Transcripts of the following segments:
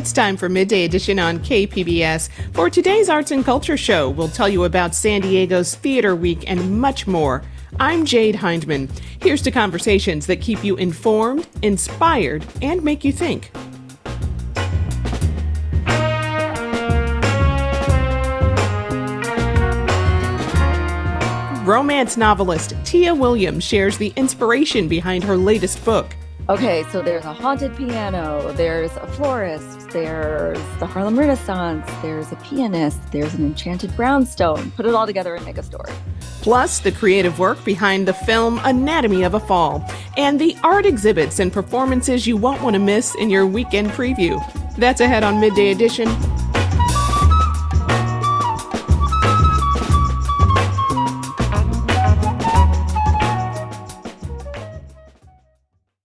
It's time for Midday Edition on KPBS. For today's Arts and Culture Show, we'll tell you about San Diego's Theater Week and much more. I'm Jade Hindman. Here's to conversations that keep you informed, inspired, and make you think. Romance novelist Tia Williams shares the inspiration behind her latest book. Okay, so there's a haunted piano, there's a florist, there's the Harlem Renaissance, there's a pianist, there's an enchanted brownstone. Put it all together and make a story. Plus, the creative work behind the film Anatomy of a Fall, and the art exhibits and performances you won't want to miss in your weekend preview. That's ahead on Midday Edition.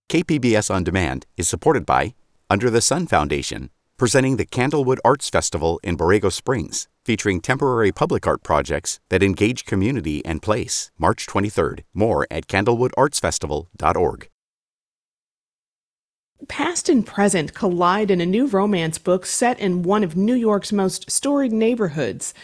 KPBS On Demand is supported by Under the Sun Foundation, presenting the Candlewood Arts Festival in Borrego Springs, featuring temporary public art projects that engage community and place. March 23rd. More at candlewoodartsfestival.org. Past and present collide in a new romance book set in one of New York's most storied neighborhoods.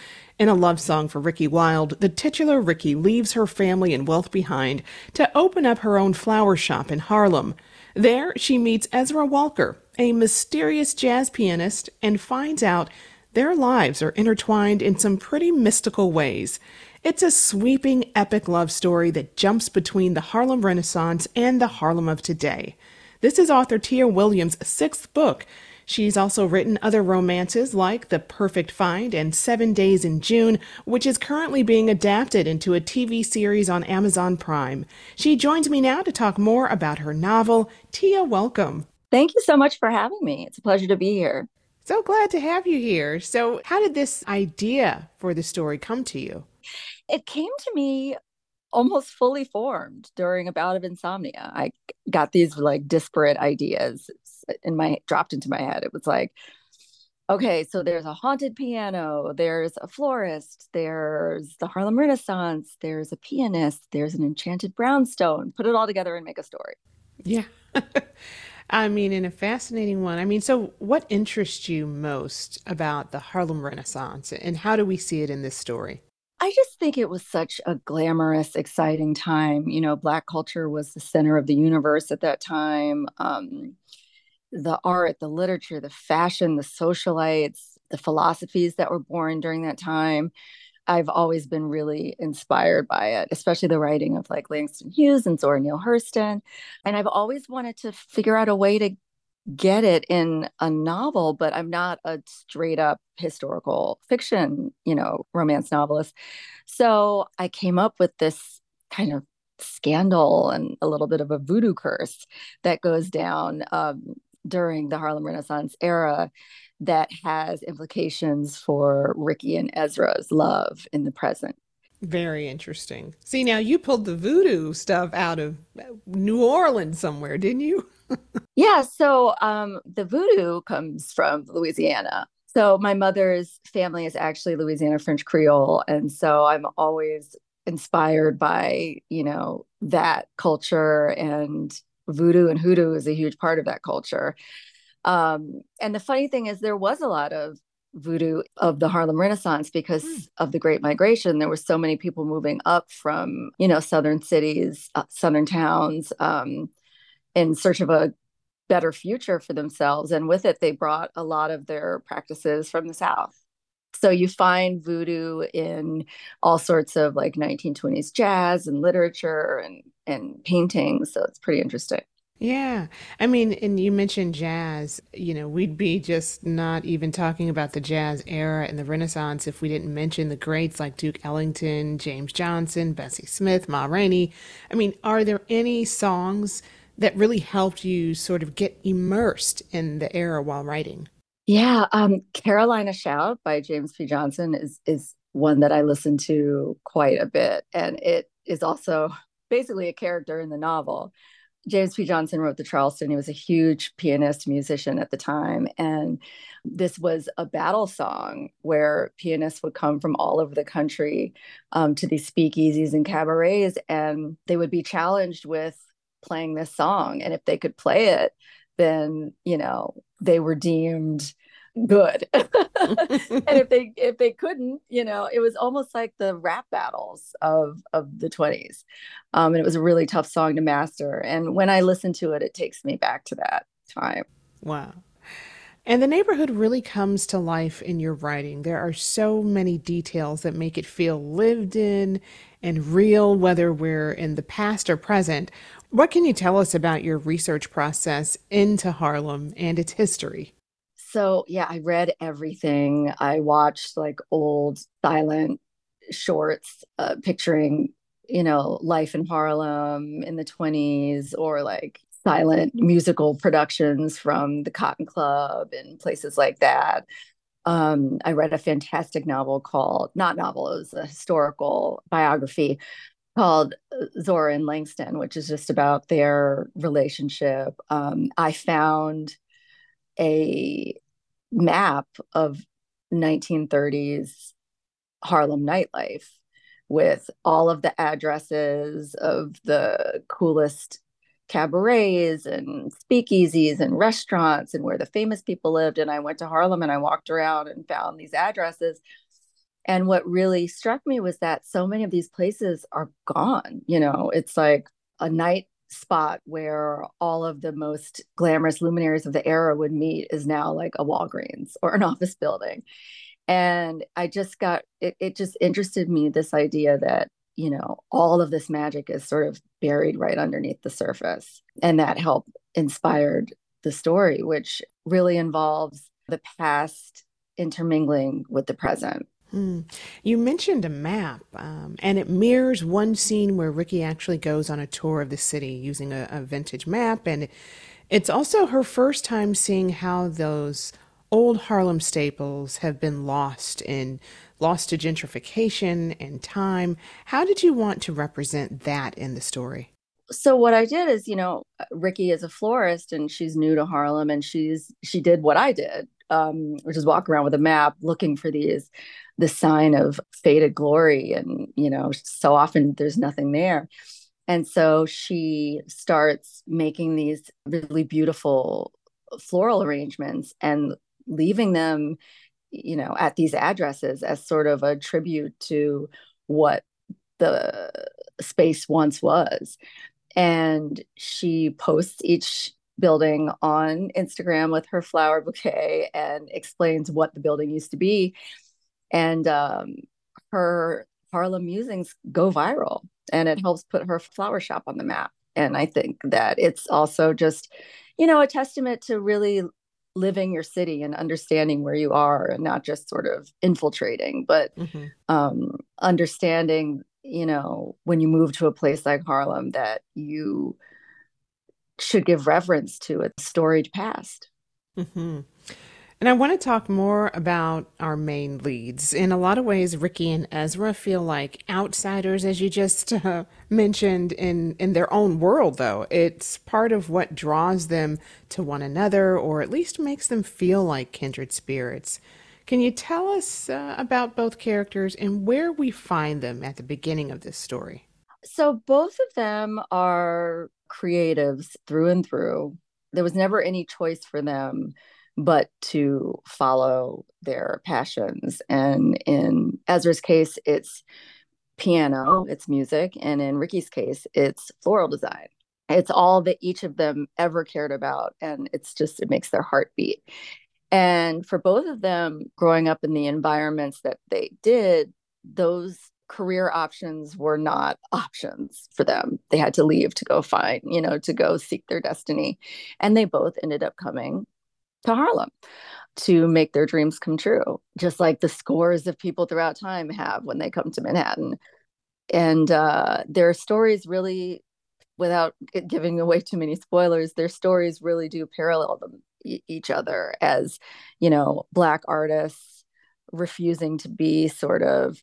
In a love song for Ricki Wilde, the titular Ricki leaves her family and wealth behind to open up her own flower shop in Harlem. There, she meets Ezra Walker, a mysterious jazz pianist, and finds out their lives are intertwined in some pretty mystical ways. It's a sweeping, epic love story that jumps between the Harlem Renaissance and the Harlem of today. This is author Tia Williams' sixth book. She's also written other romances like The Perfect Find and Seven Days in June, which is currently being adapted into a TV series on Amazon Prime. She joins me now to talk more about her novel. Tia, welcome. Thank you so much for having me. It's a pleasure to be here. So glad to have you here. So, how did this idea for the story come to you? It came to me almost fully formed during a bout of insomnia. I got these like disparate ideas in my dropped into my head. It was like, okay, so there's a haunted piano, there's a florist, there's the Harlem Renaissance, there's a pianist, there's an enchanted brownstone. Put it all together and make a story. Yeah. I mean, in a fascinating one. I mean, so what interests you most about the Harlem Renaissance and how do we see it in this story? I just think it was such a glamorous, exciting time. You know, Black culture was the center of the universe at that time. Um, the art, the literature, the fashion, the socialites, the philosophies that were born during that time. I've always been really inspired by it, especially the writing of like Langston Hughes and Zora Neale Hurston. And I've always wanted to figure out a way to get it in a novel, but I'm not a straight up historical fiction, you know, romance novelist. So I came up with this kind of scandal and a little bit of a voodoo curse that goes down um, during the Harlem Renaissance era that has implications for Ricki and Ezra's love in the present. Very interesting. See, now you pulled the voodoo stuff out of New Orleans somewhere, didn't you? yeah. So um, the voodoo comes from Louisiana. So my mother's family is actually Louisiana French Creole. And so I'm always inspired by, you know, that culture and voodoo and hoodoo is a huge part of that culture. Um, and the funny thing is, there was a lot of voodoo of the Harlem Renaissance because mm. of the Great Migration. There were so many people moving up from, you know, southern cities, uh, southern towns, um, in search of a better future for themselves. And with it, they brought a lot of their practices from the South. So you find voodoo in all sorts of like 1920s jazz and literature and and paintings so it's pretty interesting yeah. I mean, and you mentioned jazz. You know, we'd be just not even talking about the jazz era and the Renaissance if we didn't mention the greats like Duke Ellington, James Johnson, Bessie Smith, Ma Rainey. I mean, are there any songs that really helped you sort of get immersed in the era while writing? Yeah, um, Carolina Shout by James P. Johnson is is one that I listen to quite a bit, and it is also basically a character in the novel. James P. Johnson wrote the Charleston. He was a huge pianist, musician at the time. And this was a battle song where pianists would come from all over the country um, to these speakeasies and cabarets, and they would be challenged with playing this song. And if they could play it, then, you know, they were deemed good. And if they if they couldn't you know it was almost like the rap battles of of the 20s um, and it was a really tough song to master. And when i listen to it it takes me back to that time. Wow and the neighborhood really comes to life in your writing. There are so many details that make it feel lived in and real, whether we're in the past or present. What can you tell us about your research process into Harlem and its history? So, yeah, I read everything. I watched like old silent shorts uh, picturing, you know, life in Harlem in the 20s or like silent musical productions from the Cotton Club and places like that. Um, I read a fantastic novel called, not novel, it was a historical biography called uh, Zora and Langston, which is just about their relationship. Um, I found a map of 1930s Harlem nightlife with all of the addresses of the coolest cabarets and speakeasies and restaurants and where the famous people lived. And I went to Harlem and I walked around and found these addresses. And what really struck me was that so many of these places are gone. You know, it's like a night spot where all of the most glamorous luminaries of the era would meet is now like a Walgreens or an office building. And I just got it, it just interested me this idea that, you know, all of this magic is sort of buried right underneath the surface. And that helped inspired the story, which really involves the past intermingling with the present. Hmm. You mentioned a map, um, and it mirrors one scene where Ricki actually goes on a tour of the city using a, a vintage map. And it's also her first time seeing how those old Harlem staples have been lost in lost to gentrification and time. How did you want to represent that in the story? So what I did is, you know, Ricki is a florist and she's new to Harlem and she's she did what I did, um, which is walk around with a map looking for these the sign of faded glory and you know so often there's nothing there and so she starts making these really beautiful floral arrangements and leaving them you know at these addresses as sort of a tribute to what the space once was and she posts each building on Instagram with her flower bouquet and explains what the building used to be and um, her Harlem musings go viral and it helps put her flower shop on the map. And I think that it's also just, you know, a testament to really living your city and understanding where you are and not just sort of infiltrating, but mm-hmm. um, understanding, you know, when you move to a place like Harlem that you should give reverence to a storied past. Mm-hmm. And I want to talk more about our main leads. In a lot of ways, Ricki and Ezra feel like outsiders, as you just uh, mentioned, in, in their own world, though. It's part of what draws them to one another, or at least makes them feel like kindred spirits. Can you tell us uh, about both characters and where we find them at the beginning of this story? So, both of them are creatives through and through. There was never any choice for them but to follow their passions. And in Ezra's case, it's piano, oh. it's music. And in Ricki's case, it's floral design. It's all that each of them ever cared about. And it's just, it makes their heart beat. And for both of them, growing up in the environments that they did, those career options were not options for them. They had to leave to go find, you know, to go seek their destiny. And they both ended up coming to Harlem to make their dreams come true, just like the scores of people throughout time have when they come to Manhattan. And uh, their stories really, without giving away too many spoilers, their stories really do parallel them each other as, you know, Black artists refusing to be sort of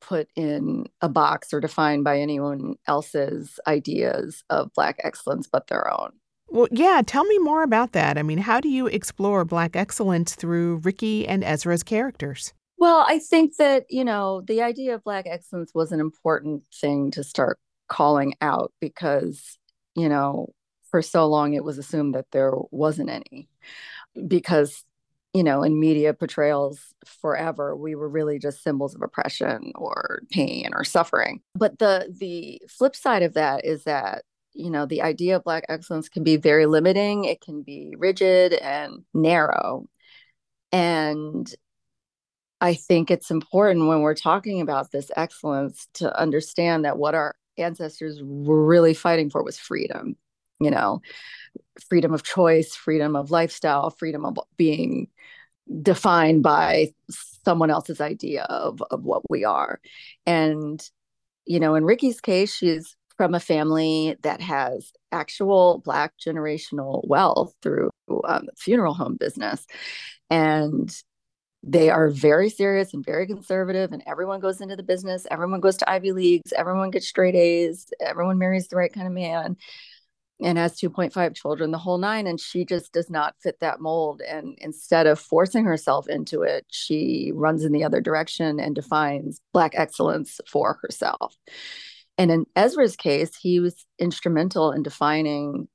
put in a box or defined by anyone else's ideas of Black excellence but their own. Well, yeah, tell me more about that. I mean, how do you explore Black excellence through Ricki and Ezra's characters? Well, I think that, you know, the idea of Black excellence was an important thing to start calling out because, you know, for so long it was assumed that there wasn't any because you know in media portrayals forever we were really just symbols of oppression or pain or suffering but the the flip side of that is that you know the idea of black excellence can be very limiting it can be rigid and narrow. And i think it's important when we're talking about this excellence to understand that what our ancestors were really fighting for was freedom you know? Freedom of choice freedom of lifestyle freedom of being defined by someone else's idea of of what we are. And you know in Ricki's case she's from a family that has actual black generational wealth through um, funeral home business. And they are very serious and very conservative and everyone goes into the business. Everyone goes to ivy leagues. Everyone gets straight a's. Everyone marries the right kind of man and has 2.5 children the whole nine and she just does not fit that mold. And instead of forcing herself into it she runs in the other direction and defines black excellence for herself and in ezra's case he was instrumental in defining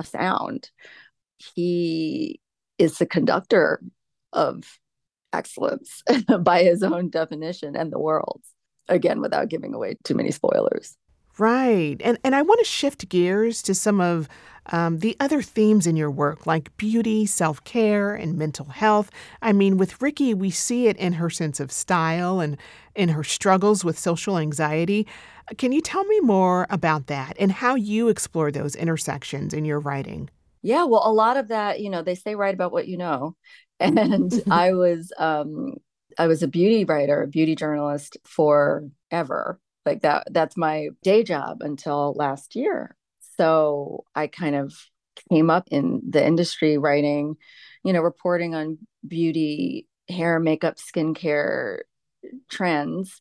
a sound. He is the conductor of excellence by his own definition and the world's again without giving away too many spoilers Right. And and I want to shift gears to some of um, the other themes in your work, like beauty, self care, and mental health. I mean, with Ricki, we see it in her sense of style and in her struggles with social anxiety. Can you tell me more about that and how you explore those intersections in your writing? Yeah, well, a lot of that, you know, they say write about what you know. And I was um I was a beauty writer, a beauty journalist forever like that that's my day job until last year. So i kind of came up in the industry writing you know reporting on beauty hair makeup skincare trends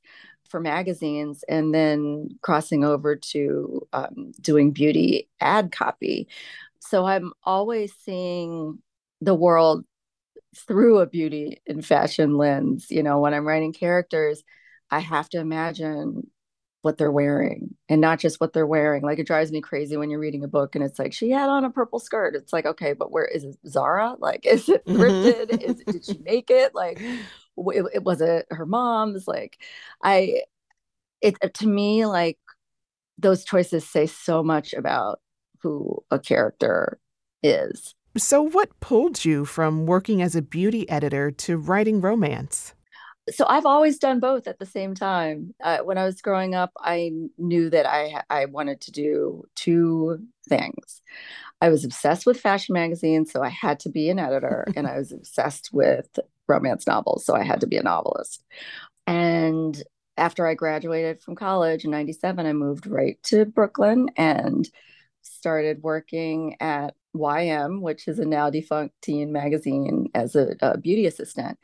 for magazines and then crossing over to um, doing beauty ad copy. So i'm always seeing the world through a beauty and fashion lens. You know when i'm writing characters i have to imagine what they're wearing and not just what they're wearing. Like it drives me crazy when you're reading a book and it's like she had on a purple skirt. It's like okay, but where is it? Zara? Like is it thrifted? Mm-hmm. is, did she make it? Like it, it was it her mom's? Like I, it to me like those choices say so much about who a character is. So, what pulled you from working as a beauty editor to writing romance? So I've always done both at the same time. Uh, when I was growing up, I knew that I I wanted to do two things. I was obsessed with fashion magazines, so I had to be an editor, and I was obsessed with romance novels, so I had to be a novelist. And after I graduated from college in 97, I moved right to Brooklyn and started working at YM, which is a now defunct teen magazine, as a, a beauty assistant.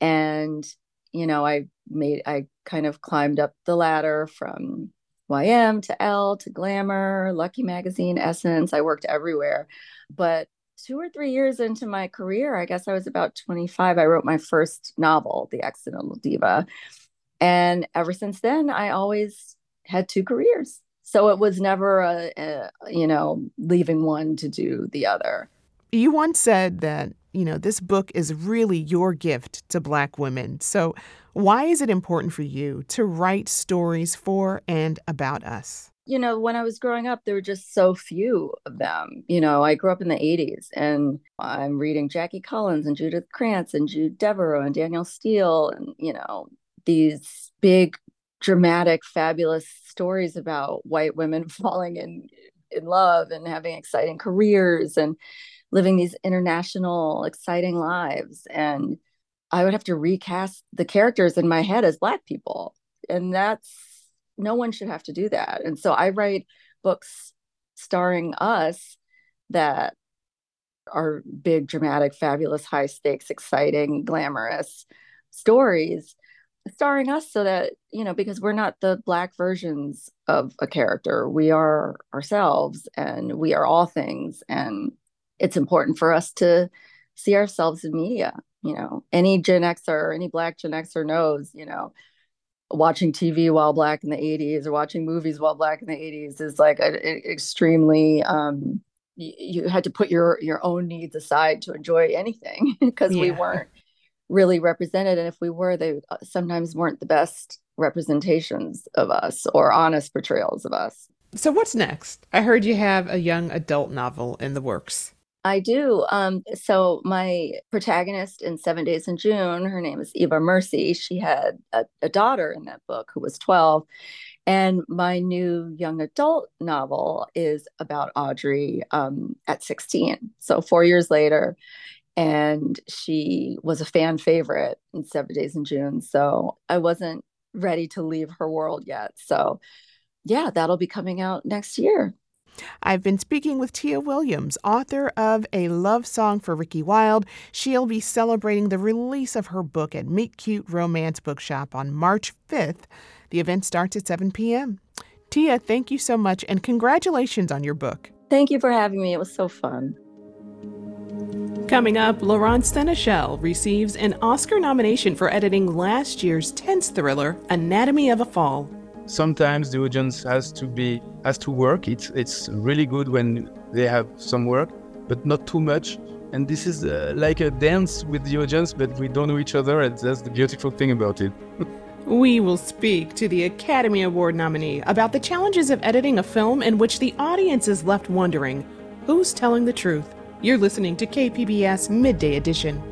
And you know, I made, I kind of climbed up the ladder from YM to Elle to Glamour, Lucky Magazine, Essence. I worked everywhere. But two or three years into my career, I guess I was about 25, I wrote my first novel, The Accidental Diva. And ever since then, I always had two careers. So it was never a, a you know, leaving one to do the other. You once said that you know, this book is really your gift to Black women. So, why is it important for you to write stories for and about us? you know, when I was growing up, there were just so few of them. You know, I grew up in the 80s and I'm reading Jackie Collins and Judith Krantz and Jude Deveraux and Danielle Steel and, you know, these big, dramatic, fabulous stories about white women falling in in love and having exciting careers and living these international exciting lives and I would have to recast the characters in my head as black people. And that's no one should have to do that. And so I write books starring us that are big, dramatic, fabulous, high stakes, exciting, glamorous stories starring us so that, you know, because we're not the black versions of a character. We are ourselves and we are all things. And it's important for us to see ourselves in media. You know, any Gen Xer, or any black Gen Xer knows, you know, watching TV while black in the 80s or watching movies while black in the 80s is like a, a, extremely um, you, you, had to put your your own needs aside to enjoy anything because yeah. we weren't really represented and if we were they uh, sometimes weren't the best representations of us or honest portrayals of us so what's next i heard you have a young adult novel in the works I do. Um, so my protagonist in Seven Days in June, her name is Eva Mercy. She had a, a daughter in that book who was 12. And my new young adult novel is about Audrey um, at 16. So four years later. And she was a fan favorite in Seven Days in June. So I wasn't ready to leave her world yet. So yeah, that'll be coming out next year. I've been speaking with Tia Williams, author of A Love Song for Ricki Wilde. She'll be celebrating the release of her book at Meet Cute Romance Bookshop on March 5th. The event starts at 7 p.m. Tia, thank you so much and congratulations on your book. Thank you for having me. It was so fun. Coming up, Laurent Sénéchal receives an Oscar nomination for editing last year's tense thriller, Anatomy of a Fall sometimes the audience has to be has to work. It's it's really good when they have some work, but not too much. And this is uh, like a dance with the audience, but we don't know each other, and that's the beautiful thing about it. we will speak to the Academy Award nominee about the challenges of editing a film in which the audience is left wondering who's telling the truth. You're listening to KPBS Midday Edition.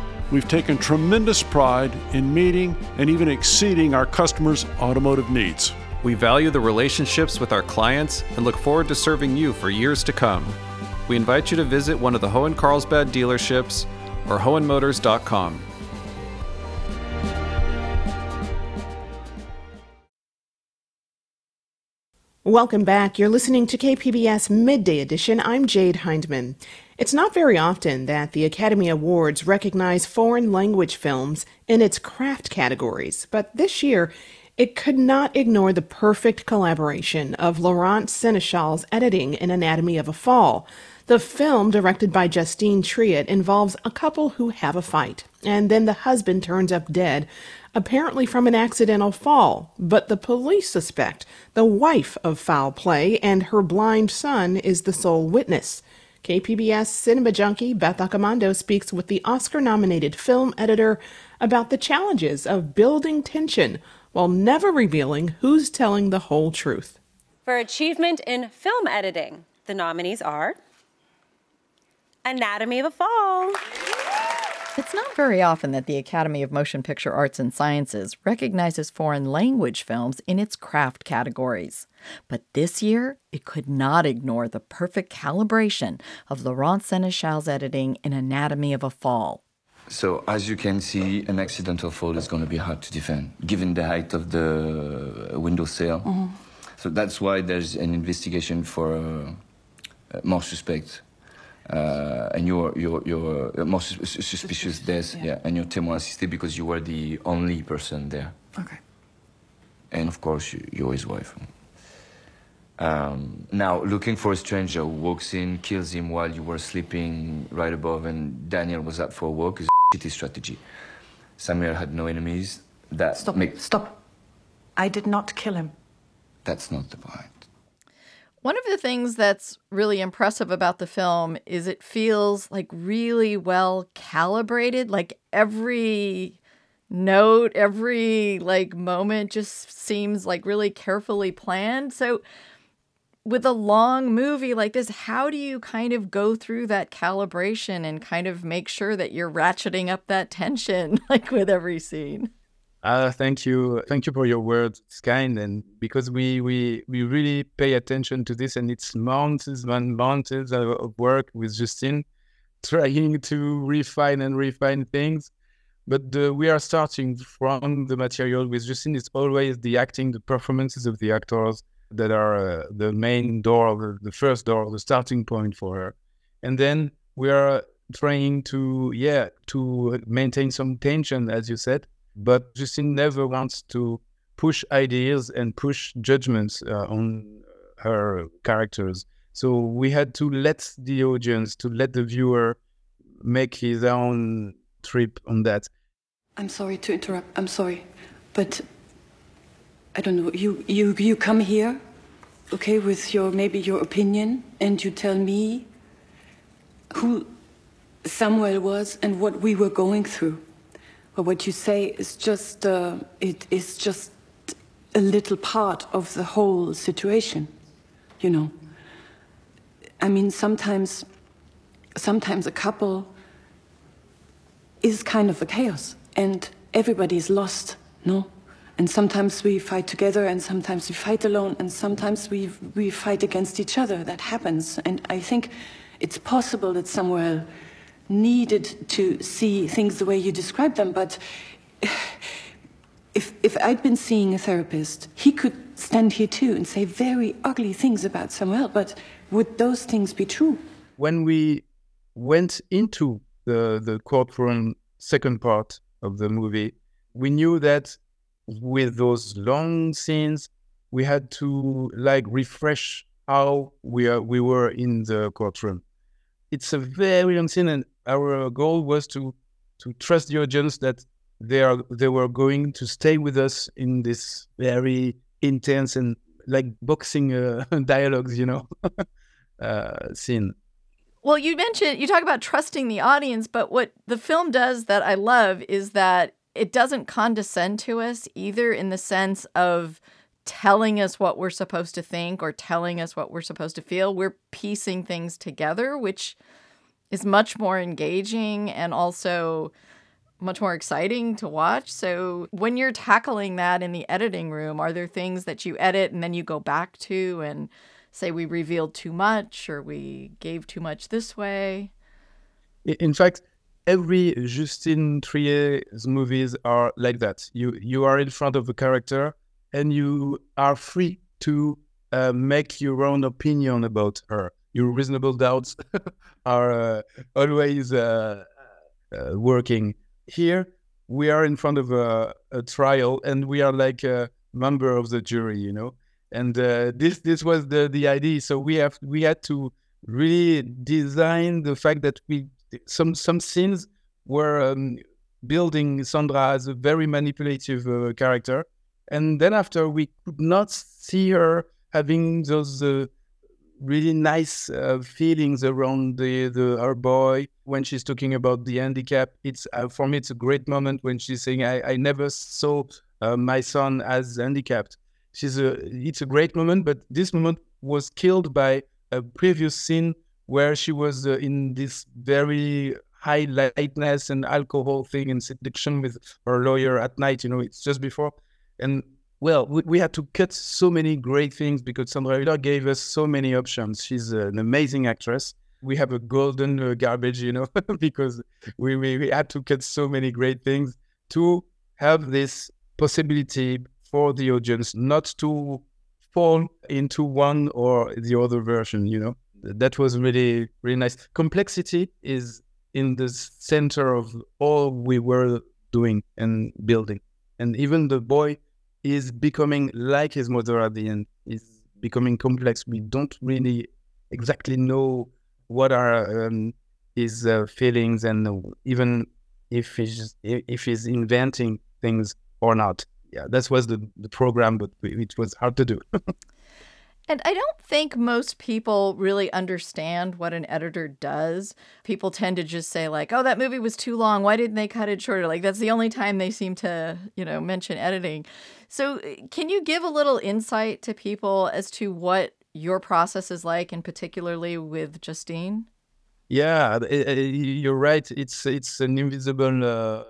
We've taken tremendous pride in meeting and even exceeding our customers' automotive needs. We value the relationships with our clients and look forward to serving you for years to come. We invite you to visit one of the Hoehn Carlsbad dealerships or Hoehnmotors.com. Welcome back. You're listening to KPBS Midday Edition. I'm Jade Hindman. It's not very often that the Academy Awards recognize foreign language films in its craft categories, but this year it could not ignore the perfect collaboration of Laurent Sénéchal's editing in Anatomy of a Fall. The film, directed by Justine Triet, involves a couple who have a fight, and then the husband turns up dead, apparently from an accidental fall. But the police suspect the wife of foul play, and her blind son is the sole witness. KPBS cinema junkie Beth Accomando speaks with the Oscar nominated film editor about the challenges of building tension while never revealing who's telling the whole truth. For achievement in film editing, the nominees are Anatomy of a Fall. It's not very often that the Academy of Motion Picture Arts and Sciences recognizes foreign language films in its craft categories. But this year, it could not ignore the perfect calibration of Laurent Sénéchal's editing in Anatomy of a Fall. So, as you can see, an accidental fall is going to be hard to defend, given the height of the window sill. Mm-hmm. So that's why there's an investigation for uh, more suspects uh, and you're you're you're uh, most sus- suspicious death, yeah. and you're témoin assisté because you were the only person there. Okay. And of course, you, you're his wife. Um, now, looking for a stranger who walks in, kills him while you were sleeping right above, and Daniel was up for a walk is a shitty strategy. Samuel had no enemies. That Stop. make- Stop. I did not kill him. That's not the point. One of the things that's really impressive about the film is it feels like really well calibrated. Like every note, every like moment just seems like really carefully planned. So with a long movie like this, how do you kind of go through that calibration and kind of make sure that you're ratcheting up that tension like with every scene? Uh, thank you. Thank you for your words. It's kind and because we, we, we really pay attention to this and it's mountains and mountains of work with Justine trying to refine and refine things. But the, we are starting from the material with Justine. It's always the acting, the performances of the actors that are uh, the main door, the first door, the starting point for her. And then we are trying to, yeah, to maintain some tension, as you said but Justine never wants to push ideas and push judgments uh, on her characters. So we had to let the audience, to let the viewer make his own trip on that. I'm sorry to interrupt. I'm sorry, but I don't know. You you you come here, okay, with your maybe your opinion, and you tell me who Samuel was and what we were going through. But what you say is just uh, it is just a little part of the whole situation, you know. I mean, sometimes, sometimes a couple is kind of a chaos, and everybody's lost, no. And sometimes we fight together, and sometimes we fight alone, and sometimes we we fight against each other. That happens, and I think it's possible that Samuel needed to see things the way you describe them, but if, if I'd been seeing a therapist, he could stand here too and say very ugly things about Samuel, but would those things be true? When we went into the, the courtroom second part of the movie, we knew that with those long scenes, we had to like refresh how we, are, we were in the courtroom. It's a very long scene, and our goal was to to trust the audience that they are they were going to stay with us in this very intense and like boxing uh, dialogues, you know, uh, scene. Well, you mentioned you talk about trusting the audience, but what the film does that I love is that it doesn't condescend to us either in the sense of telling us what we're supposed to think or telling us what we're supposed to feel. We're piecing things together, which is much more engaging and also much more exciting to watch. So, when you're tackling that in the editing room, are there things that you edit and then you go back to and say we revealed too much or we gave too much this way? In fact, every Justine Triet's movies are like that. You you are in front of a character and you are free to uh, make your own opinion about her. Your reasonable doubts are uh, always uh, uh, working. Here, we are in front of a, a, trial, and we are like a member of the jury, you know. And uh, this this was the the idea. So we have we had to really design the fact that we some some scenes were um, building Sandra as a very manipulative uh, character, and then after we could not see her having those uh, really nice uh, feelings around the, the her boy when she's talking about the handicap. It's uh, for me, it's a great moment when she's saying, "I, I never saw uh, my son as handicapped." She's a it's a great moment, but this moment was killed by a previous scene where she was uh, in this very high lightness and alcohol thing and seduction with her lawyer at night. You know, it's just before, and well, we, we, had to cut so many great things because Sandra Hüller gave us so many options. She's an amazing actress. We have a golden uh, garbage, you know, because we, we, we had to cut so many great things to have this possibility for the audience not to fall into one or the other version, you know. that was really really nice. Complexity is in the center of all we were doing and building, and even the boy is becoming like his mother at the end. Is becoming complex. We don't really exactly know what are um, his uh, feelings and even if he's if he's inventing things or not. Yeah, that was the the program, but it was hard to do. And I don't think most people really understand what an editor does. People tend to just say like, "Oh, that movie was too long. Why didn't they cut it shorter?" Like that's the only time they seem to, you know, mention editing. So, uh, can you give a little insight to people as to what your process is like and particularly with Justine? Yeah, you're right. It's it's an invisible uh,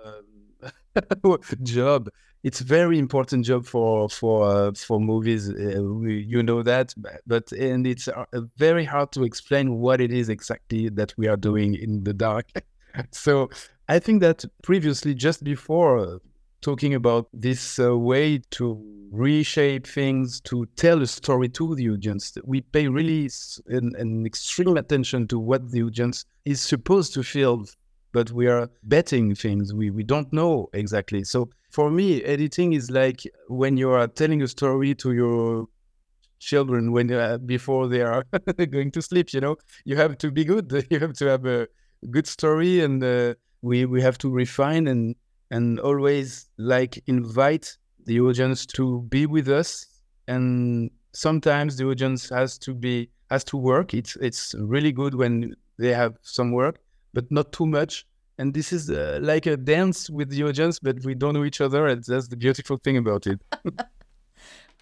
job it's very important job for for uh, for movies. Uh, we, you know that, but and it's uh, very hard to explain what it is exactly that we are doing in the dark. so I think that previously, just before uh, talking about this uh, way to reshape things, to tell a story to the audience, we pay really an, an extreme attention to what the audience is supposed to feel but we are betting things we, we don't know exactly. So for me, editing is like when you are telling a story to your children when uh, before they are going to sleep. You know, you have to be good. You have to have a good story, and uh, we we have to refine and and always like invite the audience to be with us. And sometimes the audience has to be has to work. It's it's really good when they have some work but not too much. And this is uh, like a dance with the audience, but we don't know each other. And that's the beautiful thing about it.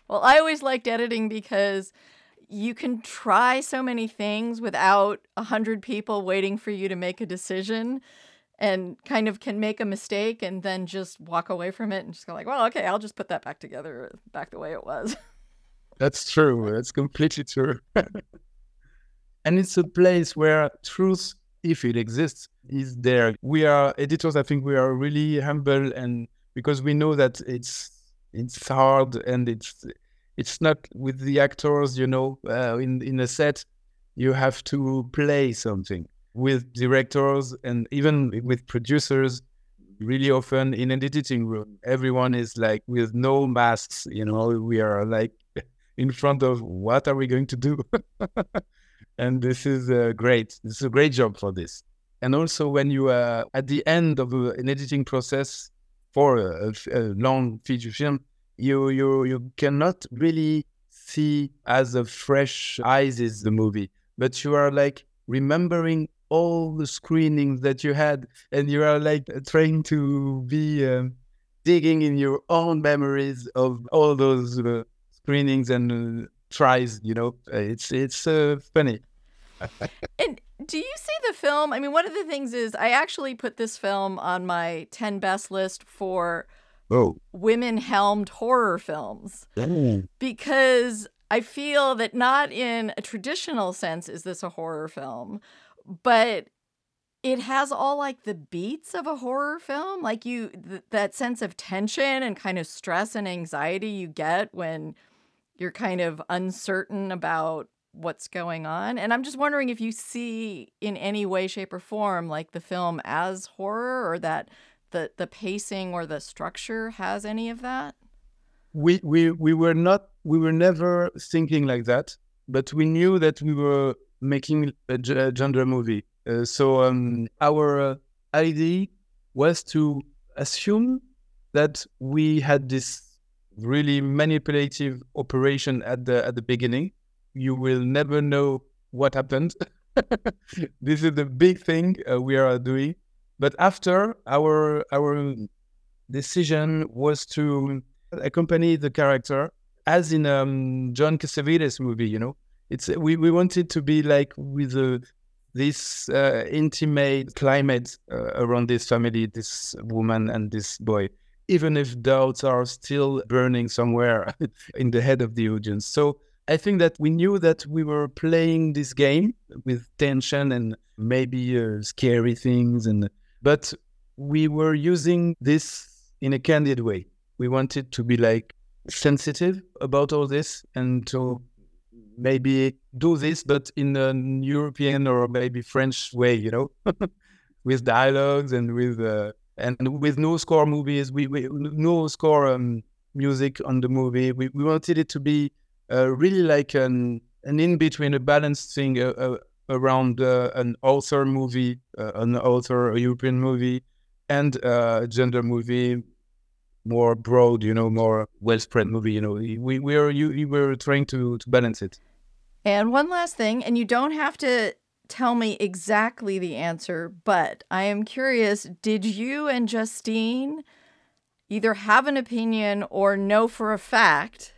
well, I always liked editing because you can try so many things without a hundred people waiting for you to make a decision and kind of can make a mistake and then just walk away from it and just go like, well, okay, I'll just put that back together back the way it was. That's true. That's completely true. and it's a place where truth if it exists, is there. We are editors. I think we are really humble, and because we know that it's it's hard and it's it's not with the actors. You know, uh, in in a set, you have to play something with directors and even with producers. Really often in an editing room, everyone is like with no masks. You know, we are like in front of what are we going to do? and this is uh, great. This is a great job for this. And also, when you are at the end of an editing process for a, a, long feature film, you you you cannot really see as a fresh eyes is the movie, but you are like remembering all the screenings that you had, and you are like trying to be um, digging in your own memories of all those uh, screenings and uh, tries. You know, it's it's uh, funny and do you see the film? I mean, one of the things is I actually put this film on my 10 best list for oh. women helmed horror films because I feel that not in a traditional sense is this a horror film, but it has all like the beats of a horror film like you th- that sense of tension and kind of stress and anxiety you get when you're kind of uncertain about what's going on. And I'm just wondering if you see in any way, shape, or form like the film as horror or that the the pacing or the structure has any of that? We we we were not we were never thinking like that, but we knew that we were making a, genre movie. Uh, so um, our uh, idea was to assume that we had this really manipulative operation at the at the beginning you will never know what happened. this is the big thing uh, we are doing. But after our our decision was to accompany the character, as in um, John Cassavetes movie, you know, it's we, we wanted to be like with a, this uh, intimate climate uh, around this family, this woman and this boy, even if doubts are still burning somewhere in the head of the audience. So I think that we knew that we were playing this game with tension and maybe uh, scary things, and but we were using this in a candid way. We wanted to be like sensitive about all this and to maybe do this, but in a European or maybe French way, you know, with dialogues and with uh, and with no score movies. We, we no score um, music on the movie. We we wanted it to be really like an an in between, a balanced thing uh, uh around uh, an author movie, uh, an author a European movie, and a gender movie more broad, you know, more well spread movie. You know, we we are you we were trying to to balance it. And one last thing, and you don't have to tell me exactly the answer, but I am curious. Did you and Justine either have an opinion or know for a fact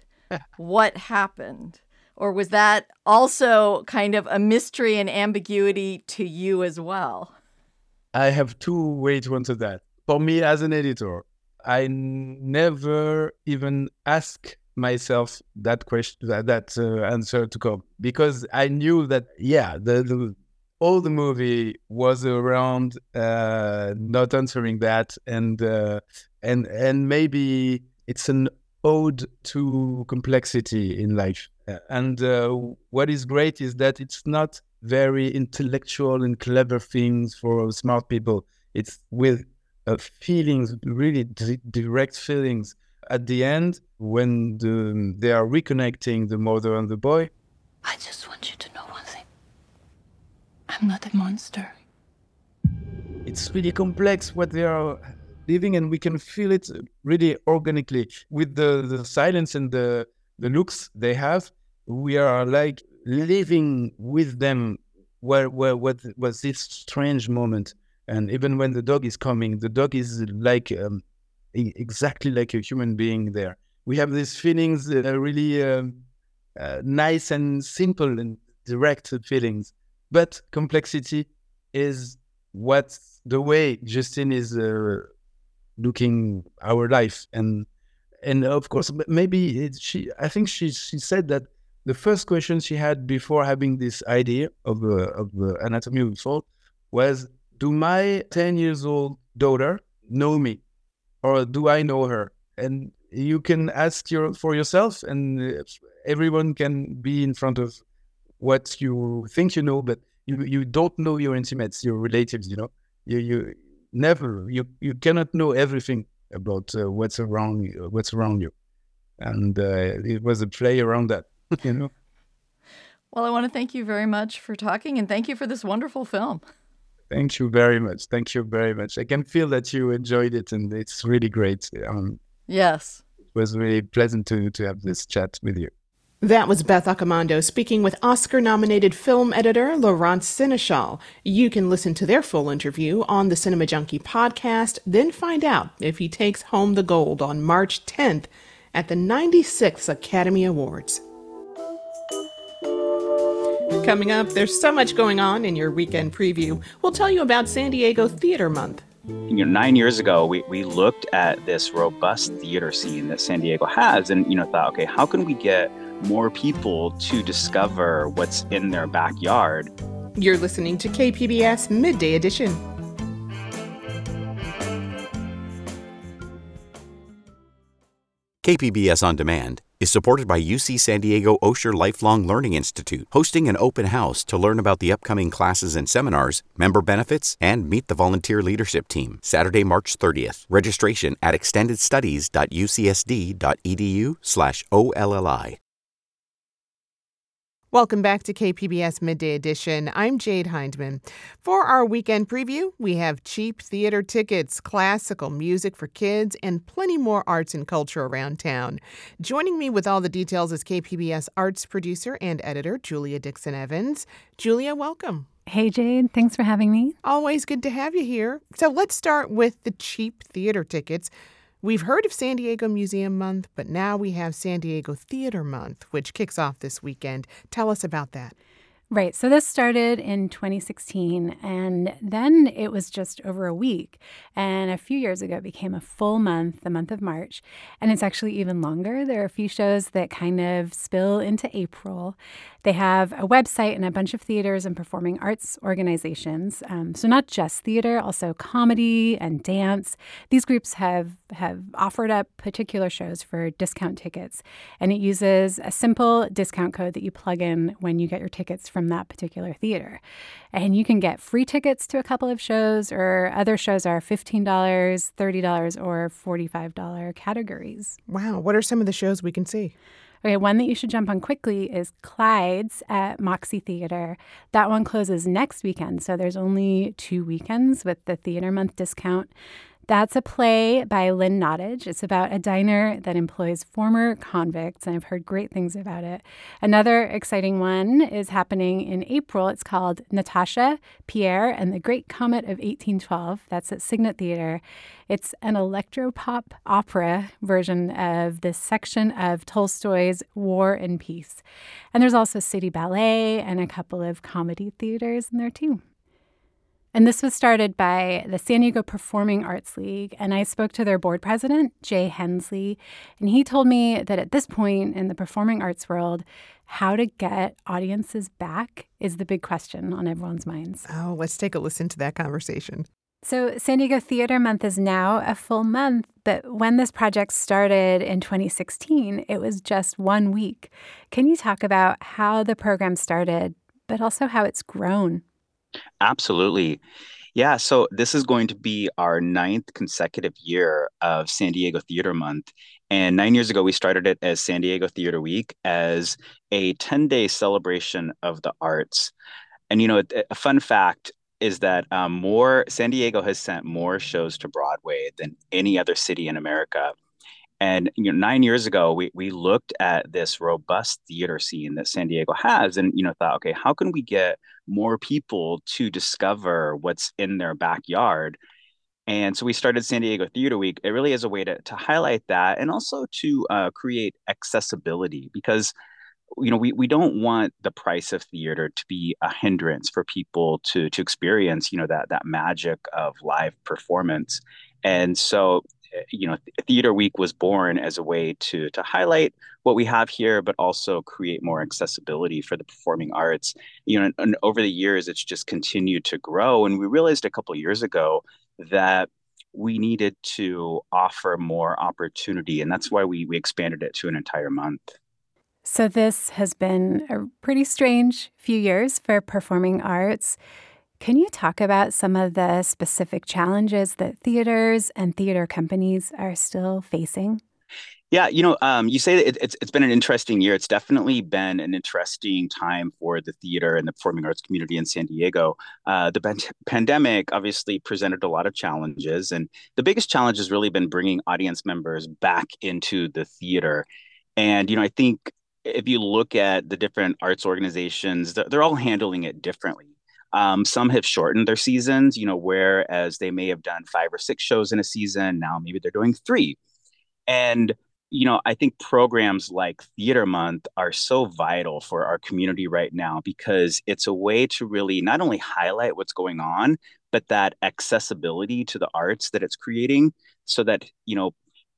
what happened? Or was that also kind of a mystery and ambiguity to you as well? I have two ways to answer that. For me, as an editor, I never even ask myself that question, that, that uh, answer to come because I knew that yeah, the, the all the movie was around uh, not answering that, and uh, and and maybe it's an ode to complexity in life. And uh, what is great is that it's not very intellectual and clever things for smart people. It's with uh, feelings, really d- direct feelings. At the end, when the, they are reconnecting the mother and the boy. I just want you to know one thing I'm not a monster. It's really complex what they are living, and we can feel it really organically with the, the silence and the, the looks they have. We are like living with them where, where what was this strange moment and even when the dog is coming, the dog is like um, exactly like a human being there. We have these feelings that are really um, uh, nice and simple and direct feelings. But complexity is what the way Justine is uh, looking our life and and of course maybe it, she I think she she said that the first question she had before having this idea of uh, of uh, anatomy of soul was do my 10 years old daughter know me or do I know her? And you can ask your, for yourself, and uh, everyone can be in front of what you think you know, but you, you don't know your intimates, your relatives, you know. You, you never, you, you cannot know everything about uh, what's around you, what's around you. And uh, it was a play around that, you know. Well, I want to thank you very much for talking and thank you for this wonderful film. Thank you very much. Thank you very much. I can feel that you enjoyed it, and it's really great. Um, yes, it was really pleasant to to have this chat with you. That was Beth Accomando speaking with Oscar nominated film editor Laurent Sénéchal. You can listen to their full interview on the Cinema Junkie podcast, then find out if he takes home the gold on March 10th at the 96th Academy Awards. Coming up, there's so much going on in your weekend preview. We'll tell you about San Diego Theater Month. You know, nine years ago, we, we looked at this robust theater scene that San Diego has and, you know, thought, okay, how can we get more people to discover what's in their backyard? You're listening to KPBS Midday Edition. KPBS On Demand is supported by UC San Diego Osher Lifelong Learning Institute, hosting an open house to learn about the upcoming classes and seminars, member benefits, and meet the volunteer leadership team. Saturday, March 30th. Registration at extendedstudies.ucsd.edu/olli. Welcome back to KPBS Midday Edition. I'm Jade Hindman. For our weekend preview, we have cheap theater tickets, classical music for kids, and plenty more arts and culture around town. Joining me with all the details is KPBS arts producer and editor Julia Dixon Evans. Julia, welcome. Hey, Jade. Thanks for having me. Always good to have you here. So let's start with the cheap theater tickets. We've heard of San Diego Museum Month, but now we have San Diego Theater Month, which kicks off this weekend. Tell us about that. Right. So this started in 2016, and then it was just over a week. And a few years ago, it became a full month, the month of March. And it's actually even longer. There are a few shows that kind of spill into April. They have a website and a bunch of theaters and performing arts organizations. Um, so not just theater, also comedy and dance. These groups have have offered up particular shows for discount tickets, and it uses a simple discount code that you plug in when you get your tickets from that particular theater. And you can get free tickets to a couple of shows, or other shows are $15, $30, or $45 categories. Wow. What are some of the shows we can see? Okay, one that you should jump on quickly is Clyde's at Moxie Theater. That one closes next weekend, so there's only two weekends with the Theater Month discount. That's a play by Lynn Nottage. It's about a diner that employs former convicts, and I've heard great things about it. Another exciting one is happening in April. It's called Natasha, Pierre, and the Great Comet of 1812. That's at Cygnet Theater. It's an electropop opera version of this section of Tolstoy's War and Peace. And there's also City Ballet and a couple of comedy theaters in there too. And this was started by the San Diego Performing Arts League. And I spoke to their board president, Jay Hensley. And he told me that at this point in the performing arts world, how to get audiences back is the big question on everyone's minds. Oh, let's take a listen to that conversation. So, San Diego Theater Month is now a full month, but when this project started in 2016, it was just one week. Can you talk about how the program started, but also how it's grown? Absolutely. Yeah, so this is going to be our ninth consecutive year of San Diego Theater Month. And nine years ago, we started it as San Diego Theater Week as a 10 day celebration of the arts. And, you know, a fun fact is that um, more San Diego has sent more shows to Broadway than any other city in America. And you know, nine years ago, we we looked at this robust theater scene that San Diego has, and you know, thought, okay, how can we get more people to discover what's in their backyard? And so we started San Diego Theater Week. It really is a way to to highlight that, and also to uh, create accessibility because you know we, we don't want the price of theater to be a hindrance for people to to experience you know that that magic of live performance and so Uh, you know, Theater Week was born as a way to to highlight what we have here, but also create more accessibility for the performing arts. You know, and, and over the years, it's just continued to grow, and we realized a couple years ago that we needed to offer more opportunity, and that's why we we expanded it to an entire month. So this has been a pretty strange few years for performing arts. Can you talk about some of the specific challenges that theaters and theater companies are still facing? Yeah, you know, um, you say it, it's it's been an interesting year. It's definitely been an interesting time for the theater and the performing arts community in San Diego. Uh, the pan- pandemic obviously presented a lot of challenges, and the biggest challenge has really been bringing audience members back into the theater. And you know, I think if you look at the different arts organizations, they're all handling it differently. Um, some have shortened their seasons, you know, whereas they may have done five or six shows in a season, now maybe they're doing three. And, you know, I think programs like Theater Month are so vital for our community right now because it's a way to really not only highlight what's going on, but that accessibility to the arts that it's creating so that, you know,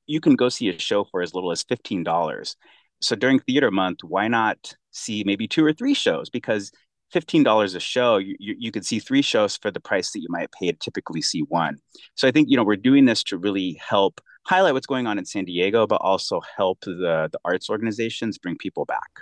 you can go see a show for as little as $15. So during Theater Month, why not see maybe two or three shows? Because $15 a show, you, you, you could see three shows for the price that you might pay to typically see one. So I think, you know, we're doing this to really help highlight what's going on in San Diego, but also help the, the arts organizations bring people back.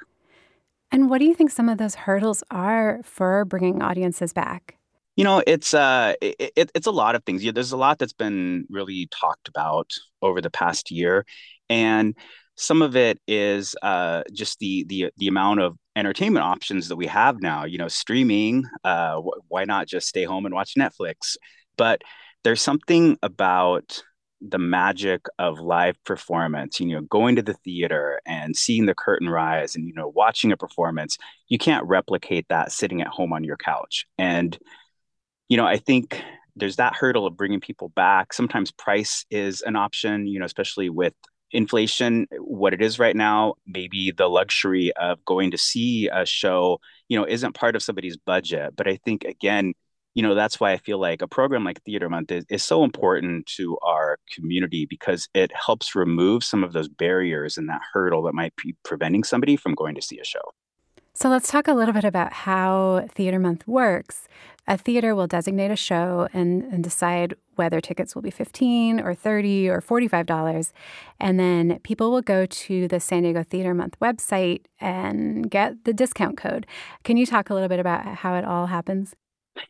And what do you think some of those hurdles are for bringing audiences back? You know, it's uh, it, it's a lot of things. Yeah, there's a lot that's been really talked about over the past year, and some of it is uh, just the the the amount of entertainment options that we have now. You know, streaming. Uh, wh- why not just stay home and watch Netflix? But there's something about the magic of live performance you know going to the theater and seeing the curtain rise and you know watching a performance you can't replicate that sitting at home on your couch and you know i think there's that hurdle of bringing people back sometimes price is an option you know especially with inflation what it is right now maybe the luxury of going to see a show you know isn't part of somebody's budget but i think again you know that's why i feel like a program like theater month is, is so important to our community because it helps remove some of those barriers and that hurdle that might be preventing somebody from going to see a show so let's talk a little bit about how Theater Month works. A theater will designate a show and, and decide whether tickets will be 15 or 30 or $45. And then people will go to the San Diego Theater Month website and get the discount code. Can you talk a little bit about how it all happens?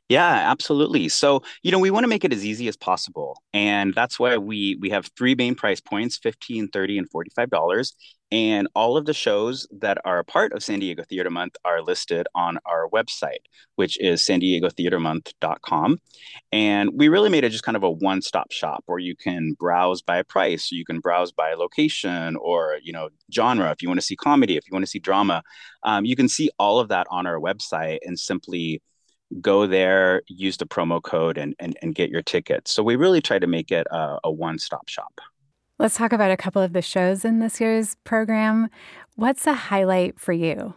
Yeah, absolutely. So, you know, we want to make it as easy as possible. And that's why we we have three main price points, 15, 30, and $45. And all of the shows that are a part of San Diego Theater Month are listed on our website, which is san diego theater month.com. And we really made it just kind of a one-stop shop where you can browse by price, you can browse by location or, you know, genre. If you want to see comedy, if you want to see drama, um, you can see all of that on our website and simply go there, use the promo code, and, and, and get your tickets. So we really try to make it a, a one stop shop. Let's talk about a couple of the shows in this year's program. What's a highlight for you?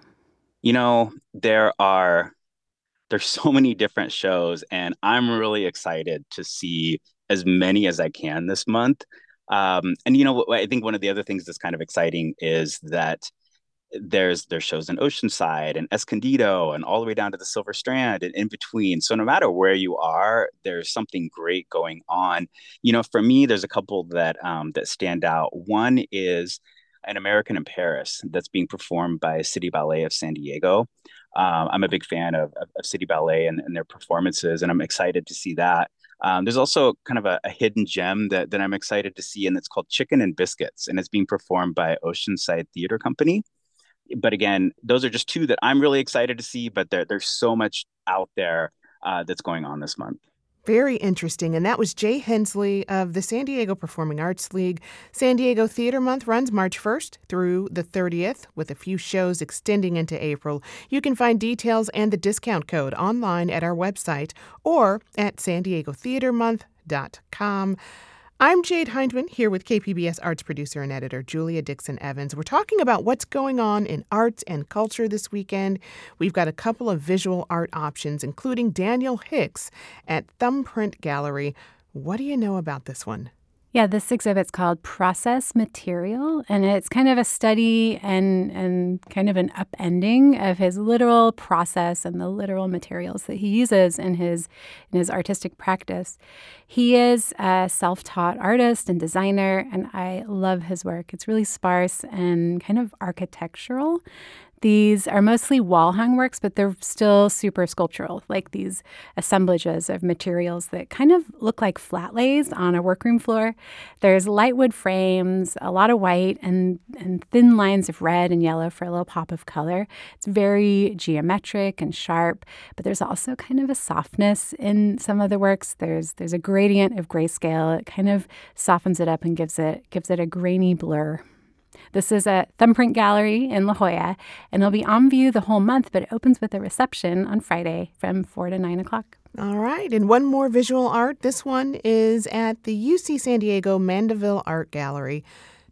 You know, there are there's so many different shows and I'm really excited to see as many as I can this month. Um, and you know, I think one of the other things that's kind of exciting is that there's there's shows in Oceanside and Escondido and all the way down to the Silver Strand and in between. So no matter where you are, there's something great going on. You know, for me, there's a couple that um, that stand out. One is an American in Paris that's being performed by City Ballet of San Diego. Um, I'm a big fan of, of, of City Ballet and, and, their performances, and I'm excited to see that. Um, there's also kind of a, a, hidden gem that, that I'm excited to see, and it's called Chicken and Biscuits, and it's being performed by Oceanside Theater Company but again, those are just two that I'm really excited to see. But there, there's so much out there uh, that's going on this month. Very interesting. And that was Jay Hensley of the San Diego Performing Arts League. San Diego Theater Month runs March 1st through the 30th, with a few shows extending into April. You can find details and the discount code online at our website or at san. I'm Jade Hindman here with KPBS arts producer and editor Julia Dixon Evans. We're talking about what's going on in arts and culture this weekend. We've got a couple of visual art options, including Daniel Hicks at Thumbprint Gallery. What do you know about this one? Yeah, this exhibit's called Process Material, and it's kind of a study and and kind of an upending of his literal process and the literal materials that he uses in his in his artistic practice. He is a self-taught artist and designer, and I love his work. It's really sparse and kind of architectural. These are mostly wall hung works, but they're still super sculptural, like these assemblages of materials that kind of look like flat lays on a workroom floor. There's light wood frames, a lot of white, and, and thin lines of red and yellow for a little pop of color. It's very geometric and sharp, but there's also kind of a softness in some of the works. There's there's a gradient of grayscale. It kind of softens it up and gives it gives it a grainy blur. This is a thumbprint gallery in La Jolla, and it'll be on view the whole month, but it opens with a reception on Friday from 4 to 9 o'clock. All right, and one more visual art. This one is at the UC San Diego Mandeville Art Gallery.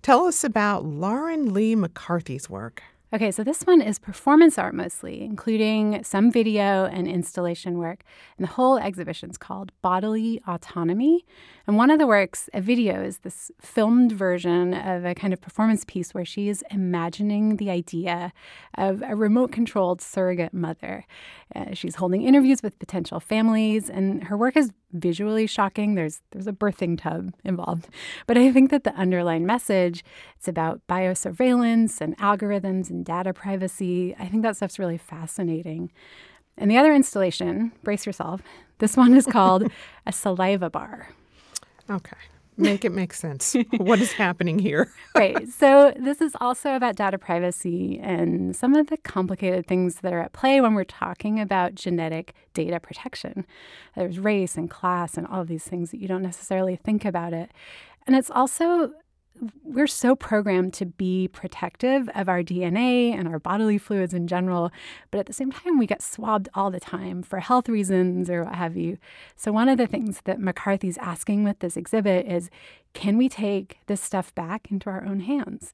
Tell us about Lauren Lee McCarthy's work. Okay, so this one is performance art mostly, including some video and installation work. And the whole exhibition is called Bodily Autonomy. And one of the works, a video, is this filmed version of a kind of performance piece where she is imagining the idea of a remote controlled surrogate mother. Uh, she's holding interviews with potential families, and her work is visually shocking. There's there's a birthing tub involved, but I think that the underlying message it's about biosurveillance and algorithms and data privacy. I think that stuff's really fascinating. And the other installation, brace yourself. This one is called a saliva bar. Okay make it make sense. what is happening here? right. So, this is also about data privacy and some of the complicated things that are at play when we're talking about genetic data protection. There's race and class and all of these things that you don't necessarily think about it. And it's also we're so programmed to be protective of our DNA and our bodily fluids in general, but at the same time, we get swabbed all the time for health reasons or what have you. So, one of the things that McCarthy's asking with this exhibit is can we take this stuff back into our own hands?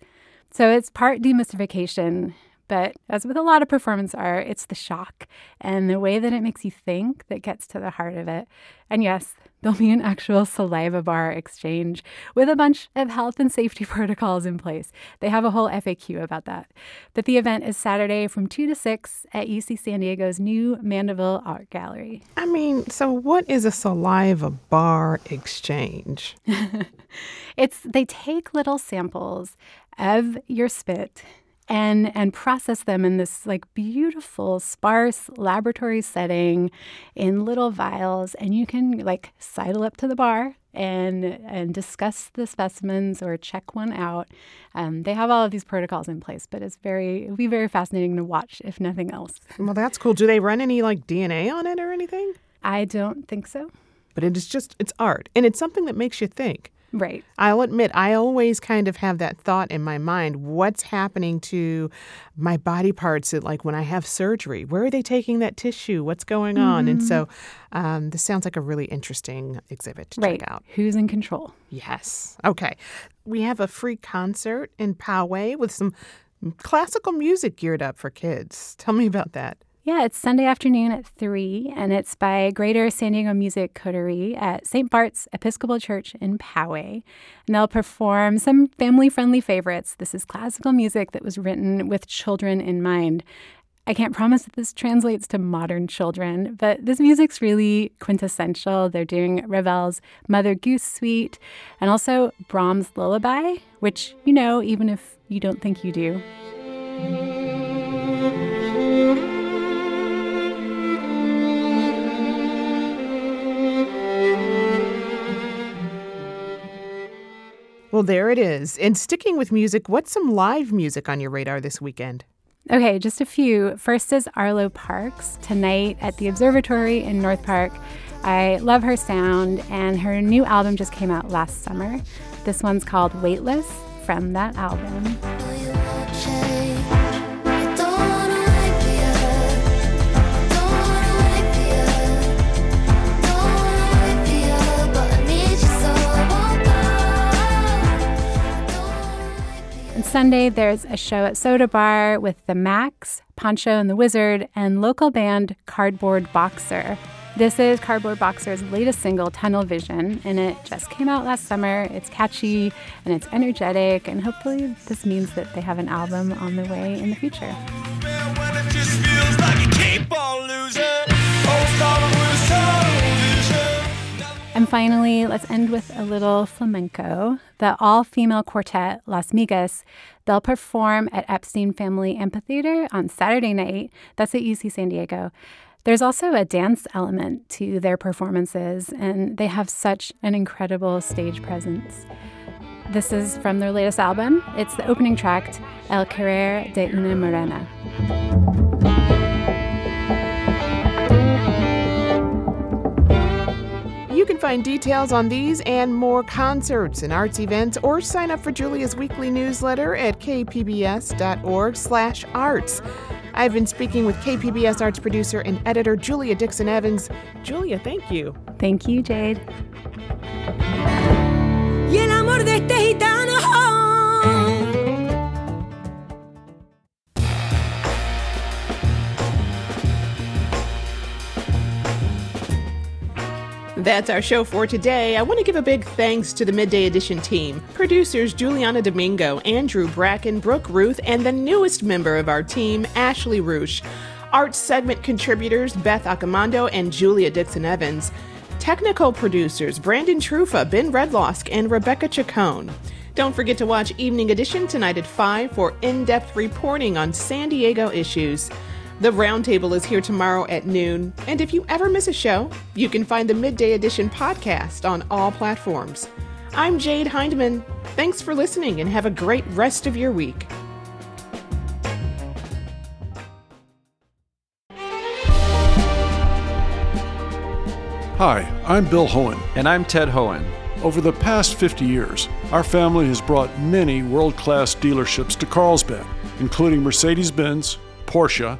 So, it's part demystification but as with a lot of performance art, it's the shock and the way that it makes you think that gets to the heart of it. And yes, there'll be an actual saliva bar exchange with a bunch of health and safety protocols in place. They have a whole FAQ about that. But the event is Saturday from 2 to 6 at UC San Diego's new Mandeville Art Gallery. I mean, so what is a saliva bar exchange? it's they take little samples of your spit and and process them in this like beautiful sparse laboratory setting in little vials. And you can like sidle up to the bar and and discuss the specimens or check one out. Um, they have all of these protocols in place but it's very it'll be very fascinating to watch if nothing else. Well that's cool. Do they run any like dna on it or anything? I don't think so. But it is just it's art. And it's something that makes you think Right. I'll admit, I always kind of have that thought in my mind what's happening to my body parts, like when I have surgery? Where are they taking that tissue? What's going on? Mm-hmm. And so um, this sounds like a really interesting exhibit to right. check out. Who's in control? Yes. Okay. We have a free concert in Poway with some classical music geared up for kids. Tell me about that. Yeah, it's Sunday afternoon at 3, and it's by Greater San Diego Music Coterie at St. Bart's Episcopal Church in Poway. And they'll perform some family friendly favorites. This is classical music that was written with children in mind. I can't promise that this translates to modern children, but this music's really quintessential. They're doing Ravel's Mother Goose Suite and also Brahms' Lullaby, which you know, even if you don't think you do. Well, there it is. And sticking with music, what's some live music on your radar this weekend? Okay, just a few. First is Arlo Parks tonight at the Observatory in North Park. I love her sound, and her new album just came out last summer. This one's called Weightless from that album. Sunday, there's a show at Soda Bar with the Max, Poncho and the Wizard, and local band Cardboard Boxer. This is Cardboard Boxer's latest single, Tunnel Vision, and it just came out last summer. It's catchy and it's energetic, and hopefully, this means that they have an album on the way in the future. And finally, let's end with a little flamenco. The all female quartet Las Migas, they'll perform at Epstein Family Amphitheater on Saturday night. That's at UC San Diego. There's also a dance element to their performances, and they have such an incredible stage presence. This is from their latest album. It's the opening track, El Querer de una Morena. Can find details on these and more concerts and arts events or sign up for Julia's weekly newsletter at kpbs.org/arts. I've been speaking with KPBS arts producer and editor Julia Dixon Evans. Julia, thank you. Thank you, Jade. That's our show for today. I want to give a big thanks to the Midday Edition team producers Juliana Domingo, Andrew Bracken, Brooke Ruth, and the newest member of our team, Ashley Roosh. Art segment contributors Beth Accomando and Julia Dixon Evans. Technical producers Brandon Trufa, Ben Redlosk, and Rebecca Chacon. Don't forget to watch Evening Edition tonight at 5 for in depth reporting on San Diego issues. The Roundtable is here tomorrow at noon, and if you ever miss a show, you can find the Midday Edition podcast on all platforms. I'm Jade Hindman. Thanks for listening and have a great rest of your week. Hi, I'm Bill Hoehn. And I'm Ted Hoehn. Over the past 50 years, our family has brought many world class dealerships to Carlsbad, including Mercedes Benz, Porsche,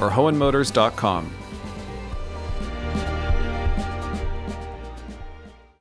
or Hoehnmotors.com.